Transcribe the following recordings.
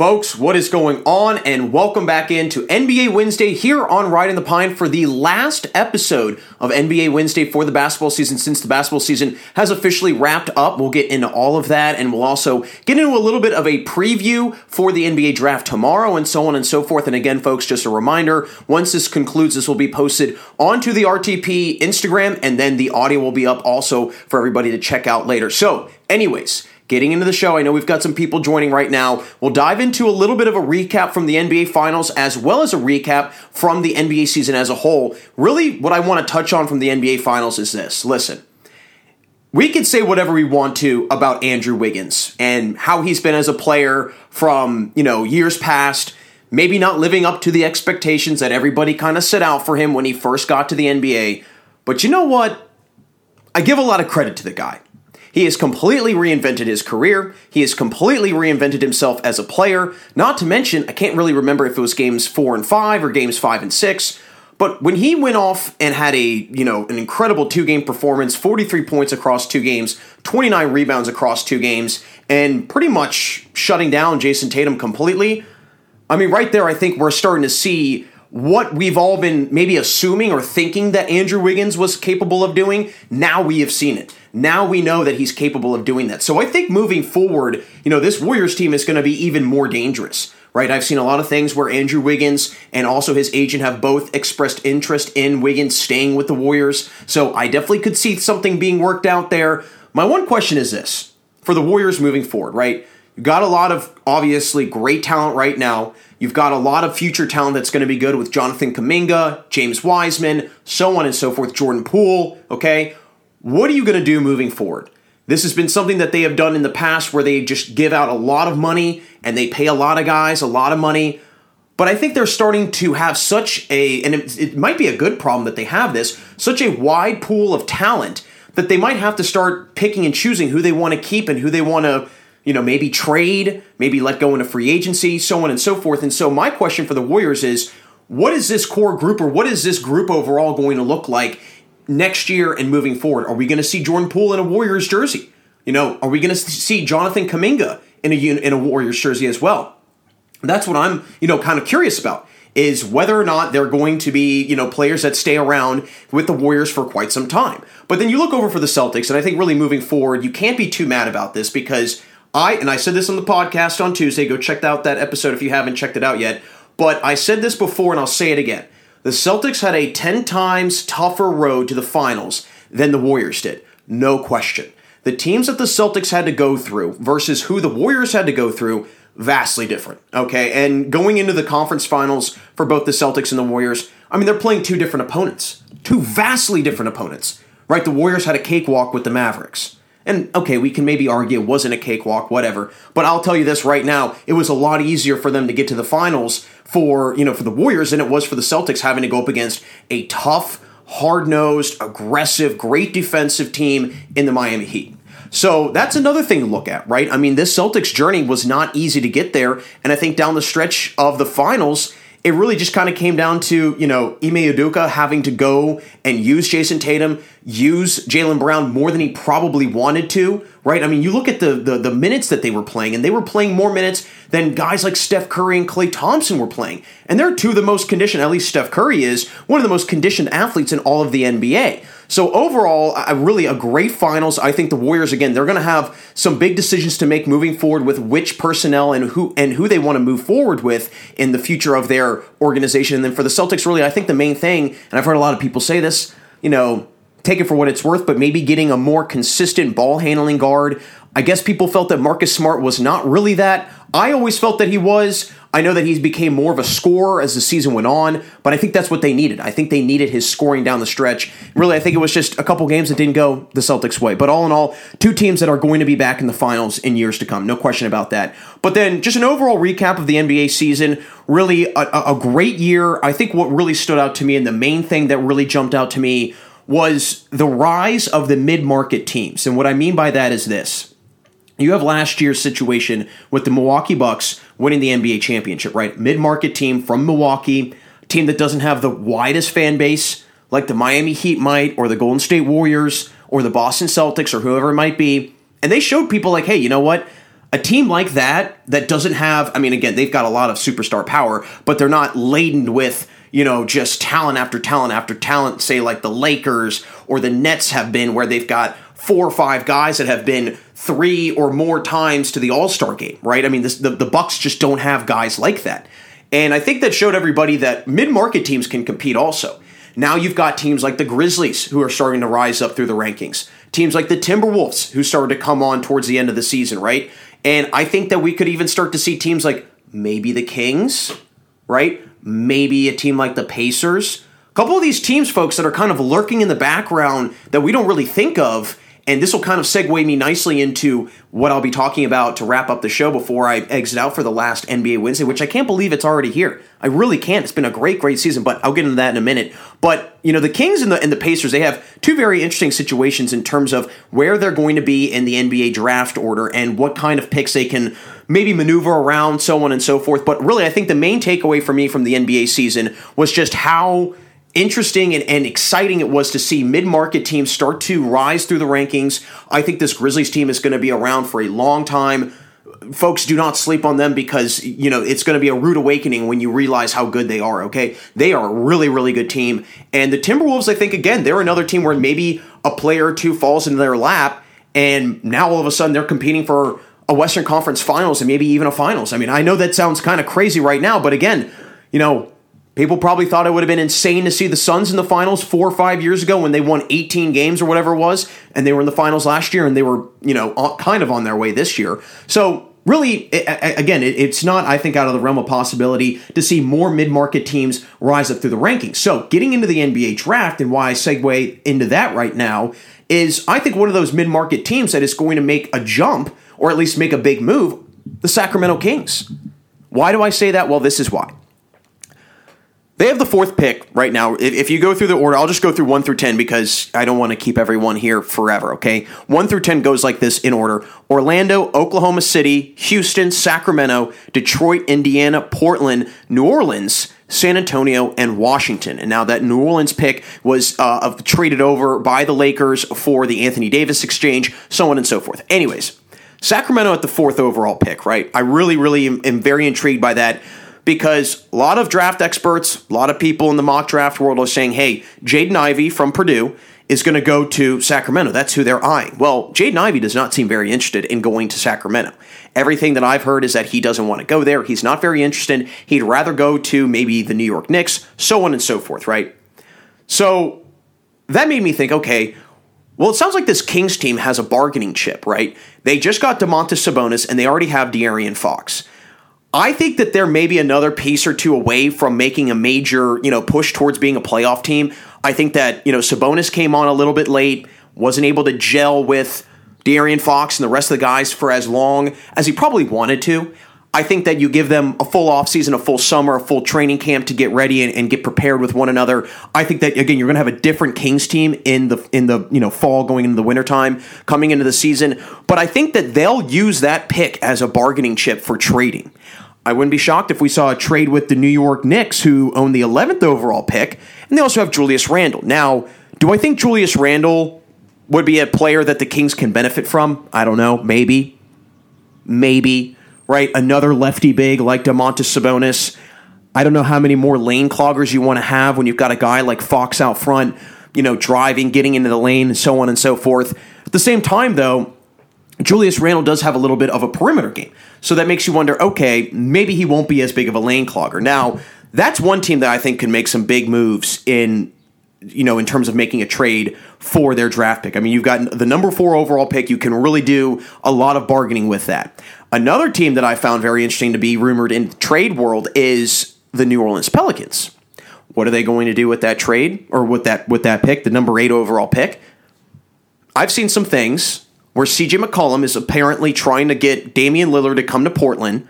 Folks, what is going on? And welcome back into NBA Wednesday here on Riding the Pine for the last episode of NBA Wednesday for the basketball season since the basketball season has officially wrapped up. We'll get into all of that and we'll also get into a little bit of a preview for the NBA draft tomorrow and so on and so forth. And again, folks, just a reminder once this concludes, this will be posted onto the RTP Instagram and then the audio will be up also for everybody to check out later. So, anyways, getting into the show. I know we've got some people joining right now. We'll dive into a little bit of a recap from the NBA Finals as well as a recap from the NBA season as a whole. Really, what I want to touch on from the NBA Finals is this. Listen, we can say whatever we want to about Andrew Wiggins and how he's been as a player from, you know, years past, maybe not living up to the expectations that everybody kind of set out for him when he first got to the NBA. But you know what? I give a lot of credit to the guy. He has completely reinvented his career. He has completely reinvented himself as a player. Not to mention, I can't really remember if it was games four and five or games five and six. But when he went off and had a, you know, an incredible two-game performance, 43 points across two games, 29 rebounds across two games, and pretty much shutting down Jayson Tatum completely, I mean, right there, I think we're starting to see what we've all been maybe assuming or thinking that Andrew Wiggins was capable of doing. Now we have seen it. Now we know that he's capable of doing that. So I think moving forward, you know, this Warriors team is going to be even more dangerous right? I've seen a lot of things where Andrew Wiggins and also his agent have both expressed interest in Wiggins staying with the Warriors. So I definitely could see something being worked out there. My one question is this for the Warriors moving forward, right? You've got a lot of obviously great talent right now. You've got a lot of future talent that's going to be good with Jonathan Kuminga, James Wiseman, so on and so forth, Jordan Poole, okay? What are you going to do moving forward? This has been something that they have done in the past where they just give out a lot of money and they pay a lot of guys a lot of money. But I think they're starting to have such a, and it, it might be a good problem that they have this, such a wide pool of talent that they might have to start picking and choosing who they want to keep and who they want to, you know, maybe trade, maybe let go into free agency, so on and so forth. And so my question for the Warriors is, what is this core group or what is this group overall going to look like next year and moving forward? Are we going to see Jordan Poole in a Warriors jersey? You know, are we going to see Jonathan Kuminga in a in a Warriors jersey as well? That's what I'm, you know, kind of curious about is whether or not they're going to be, you know, players that stay around with the Warriors for quite some time. But then you look over for the Celtics, and I think really moving forward, you can't be too mad about this because I, and I said this on the podcast on Tuesday, go check out that episode if you haven't checked it out yet. But I said this before, and I'll say it again. The Celtics had a 10 times tougher road to the finals than the Warriors did. No question. The teams that the Celtics had to go through versus who the Warriors had to go through, vastly different. Okay. And going into the conference finals for both the Celtics and the Warriors, I mean, they're playing two different opponents, two vastly different opponents, right? The Warriors had a cakewalk with the Mavericks. And okay, we can maybe argue it wasn't a cakewalk, whatever. But I'll tell you this right now, it was a lot easier for them to get to the finals for, you know, for the Warriors than it was for the Celtics having to go up against a tough, hard-nosed, aggressive, great defensive team in the Miami Heat. So that's another thing to look at, right? I mean, this Celtics journey was not easy to get there, and I think down the stretch of the finals, it really just kind of came down to, you know, Ime Udoka having to go and use Jayson Tatum, use Jaylen Brown more than he probably wanted to, right? I mean, you look at the, the, the minutes that they were playing, and they were playing more minutes than guys like Steph Curry and Klay Thompson were playing. And they're two of the most conditioned, at least Steph Curry is, one of the most conditioned athletes in all of the NBA. So overall, I really a great finals. I think the Warriors again, they're going to have some big decisions to make moving forward with which personnel and who and who they want to move forward with in the future of their organization. And then for the Celtics, really, I think the main thing, and I've heard a lot of people say this, you know, take it for what it's worth, but maybe getting a more consistent ball handling guard. I guess people felt that Marcus Smart was not really that. I always felt that he was. I know that he became more of a scorer as the season went on, but I think that's what they needed. I think they needed his scoring down the stretch. Really, I think it was just a couple games that didn't go the Celtics' way. But all in all, two teams that are going to be back in the finals in years to come. No question about that. But then just an overall recap of the NBA season. Really a, a great year. I think what really stood out to me and the main thing that really jumped out to me was the rise of the mid market teams. And what I mean by that is this you have last year's situation with the Milwaukee Bucks winning the NBA championship, right? Mid market team from Milwaukee, team that doesn't have the widest fan base like the Miami Heat might, or the Golden State Warriors, or the Boston Celtics, or whoever it might be. And they showed people, like, hey, you know what? a team like that that doesn't have, I mean, again, they've got a lot of superstar power, but they're not laden with, you know, just talent after talent after talent, say like the Lakers or the Nets have been, where they've got four or five guys that have been three or more times to the All Star game, right? I mean, this, the, the Bucks just don't have guys like that. And I think that showed everybody that mid market teams can compete also. Now you've got teams like the Grizzlies who are starting to rise up through the rankings. Teams like the Timberwolves who started to come on towards the end of the season, right? And I think that we could even start to see teams like maybe the Kings, right? Maybe a team like the Pacers. A couple of these teams, folks, that are kind of lurking in the background that we don't really think of and this will kind of segue me nicely into what I'll be talking about to wrap up the show before I exit out for the last NBA Wednesday, which I can't believe it's already here. I really can't. It's been a great, great season, but I'll get into that in a minute. But you know, the Kings and the and the Pacers, they have two very interesting situations in terms of where they're going to be in the NBA draft order and what kind of picks they can maybe maneuver around, so on and so forth. But really, I think the main takeaway for me from the NBA season was just how interesting and, and, exciting it was to see mid-market teams start to rise through the rankings. I think this Grizzlies team is going to be around for a long time. Folks, do not sleep on them because you know it's going to be a rude awakening when you realize how good they are. Okay, they are a really, really good team, and the Timberwolves. I think again, they're another team where maybe a player or two falls into their lap, and now all of a sudden they're competing for a Western Conference Finals and maybe even a Finals. I mean, I know that sounds kind of crazy right now, but again, you know, People probably thought it would have been insane to see the Suns in the finals four or five years ago when they won 18 games or whatever it was, and they were in the finals last year and they were, you know, kind of on their way this year. So, really, again, it's not, I think, out of the realm of possibility to see more mid market teams rise up through the rankings. So, getting into the NBA draft and why I segue into that right now is I think one of those mid market teams that is going to make a jump or at least make a big move the Sacramento Kings. Why do I say that? Well, this is why. They have the fourth pick right now. If, if, you go through the order, I'll just go through one through 10 because I don't want to keep everyone here forever, okay? One through 10 goes like this in order Orlando, Oklahoma City, Houston, Sacramento, Detroit, Indiana, Portland, New Orleans, San Antonio, and Washington. And now that New Orleans pick was uh, traded over by the Lakers for the Anthony Davis exchange, so on and so forth. Anyways, Sacramento at the fourth overall pick, right? I really, really am, am very intrigued by that because a lot of draft experts, a lot of people in the mock draft world are saying, hey, Jaden Ivey from Purdue is going to go to Sacramento. That's who they're eyeing. Well, Jaden Ivey does not seem very interested in going to Sacramento. Everything that I've heard is that he doesn't want to go there. He's not very interested. He'd rather go to maybe the New York Knicks, so on and so forth, right? So that made me think, okay, well, it sounds like this Kings team has a bargaining chip, right? They just got Domantas Sabonis and they already have De'Aaron Fox. I think that they're maybe another piece or two away from making a major, you know, push towards being a playoff team. I think that, you know, Sabonis came on a little bit late, wasn't able to gel with De'Aaron Fox and the rest of the guys for as long as he probably wanted to. I think that you give them a full offseason, a full summer, a full training camp to get ready and, and get prepared with one another. I think that again, you're going to have a different Kings team in the in the you know fall going into the wintertime, coming into the season. But I think that they'll use that pick as a bargaining chip for trading. I wouldn't be shocked if we saw a trade with the New York Knicks, who own the 11th overall pick, and they also have Julius Randle. Now, do I think Julius Randle would be a player that the Kings can benefit from? I don't know. Maybe. Maybe. Right? Another lefty big like Domantas Sabonis. I don't know how many more lane cloggers you want to have when you've got a guy like Fox out front, you know, driving, getting into the lane, and so on and so forth. At the same time, though, Julius Randle does have a little bit of a perimeter game. So that makes you wonder okay, maybe he won't be as big of a lane clogger. Now, that's one team that I think can make some big moves in you know in terms of making a trade for their draft pick. I mean, you've got the number 4 overall pick, you can really do a lot of bargaining with that. Another team that I found very interesting to be rumored in the trade world is the New Orleans Pelicans. What are they going to do with that trade or with that with that pick, the number 8 overall pick? I've seen some things where CJ McCollum is apparently trying to get Damian Lillard to come to Portland.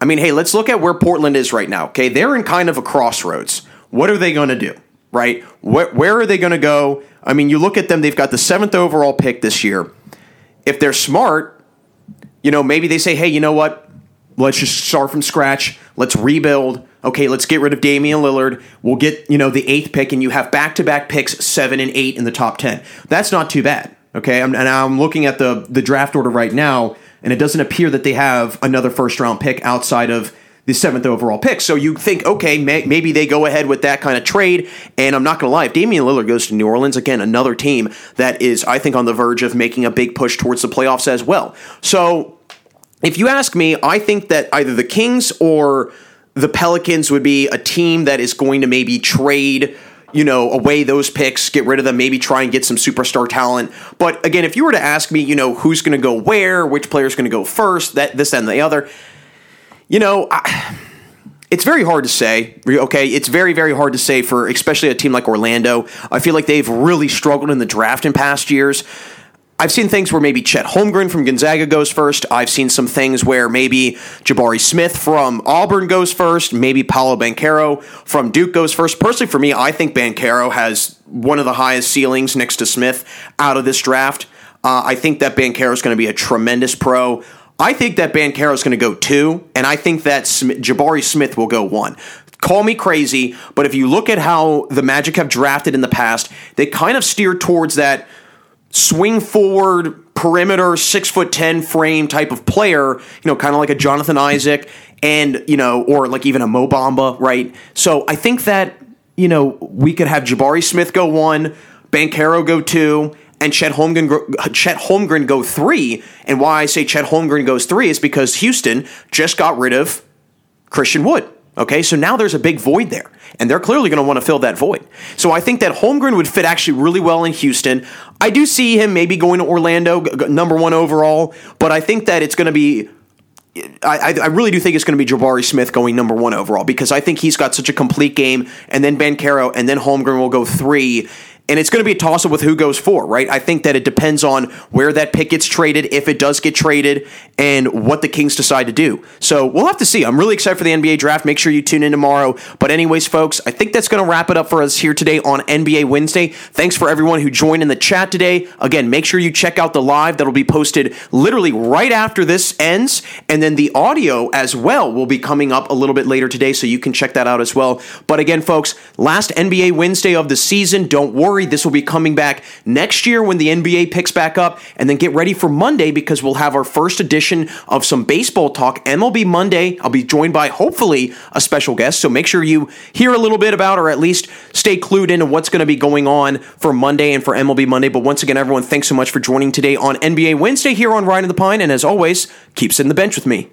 I mean, hey, let's look at where Portland is right now. Okay, they're in kind of a crossroads. What are they going to do? Right? Where, where are they going to go? I mean, you look at them, they've got the seventh overall pick this year. If they're smart, you know, maybe they say, hey, you know what? Let's just start from scratch. Let's rebuild. Okay, let's get rid of Damian Lillard. We'll get, you know, the eighth pick, and you have back to back picks, seven and eight in the top 10. That's not too bad. Okay, I'm, and I'm looking at the the draft order right now. and it doesn't appear that they have another first round pick outside of the seventh overall pick. So you think, okay, may, maybe they go ahead with that kind of trade. And I'm not going to lie, if Damian Lillard goes to New Orleans, again, another team that is, I think, on the verge of making a big push towards the playoffs as well. So if you ask me, I think that either the Kings or the Pelicans would be a team that is going to maybe trade you know, away those picks, get rid of them, maybe try and get some superstar talent. But again, if you were to ask me, you know, who's going to go where, which player's going to go first, that this and the other, you know, I, it's very hard to say. Okay, it's very very hard to say for especially a team like Orlando. I feel like they've really struggled in the draft in past years. I've seen things where maybe Chet Holmgren from Gonzaga goes first. I've seen some things where maybe Jabari Smith from Auburn goes first. Maybe Paolo Banchero from Duke goes first. Personally, for me, I think Banchero has one of the highest ceilings next to Smith out of this draft. Uh, I think that Banchero is going to be a tremendous pro. I think that Banchero is going to go two, and I think that Jabari Smith will go one. Call me crazy, but if you look at how the Magic have drafted in the past, they kind of steer towards that swing forward perimeter six foot ten frame type of player. You know, kind of like a Jonathan Isaac, and you know, or like even a Mo Bamba, right? So I think that you know we could have Jabari Smith go one, Banchero go two, and Chet Holmgren, Chet Holmgren go three. And why I say Chet Holmgren goes three is because Houston just got rid of Christian Wood. Okay, so now there's a big void there, and they're clearly going to want to fill that void. So I think that Holmgren would fit actually really well in Houston. I do see him maybe going to Orlando, number one overall, but I think that it's going to be I, I, really do think it's going to be Jabari Smith going number one overall because I think he's got such a complete game, and then Banchero, and then Holmgren will go three, and it's going to be a toss up with who goes for, right? I think that it depends on where that pick gets traded, if it does get traded, and what the Kings decide to do. So we'll have to see. I'm really excited for the NBA draft. Make sure you tune in tomorrow. But, anyways, folks, I think that's going to wrap it up for us here today on NBA Wednesday. Thanks for everyone who joined in the chat today. Again, make sure you check out the live that'll be posted literally right after this ends. And then the audio as well will be coming up a little bit later today, so you can check that out as well. But again, folks, last NBA Wednesday of the season. Don't worry This will be coming back next year when the NBA picks back up. And then get ready for Monday because we'll have our first edition of some baseball talk, MLB Monday. I'll be joined by hopefully a special guest. So make sure you hear a little bit about or at least stay clued into what's going to be going on for Monday and for MLB Monday. But once again, everyone, thanks so much for joining today on NBA Wednesday here on Riding the Pine. And as always, keep sitting the bench with me.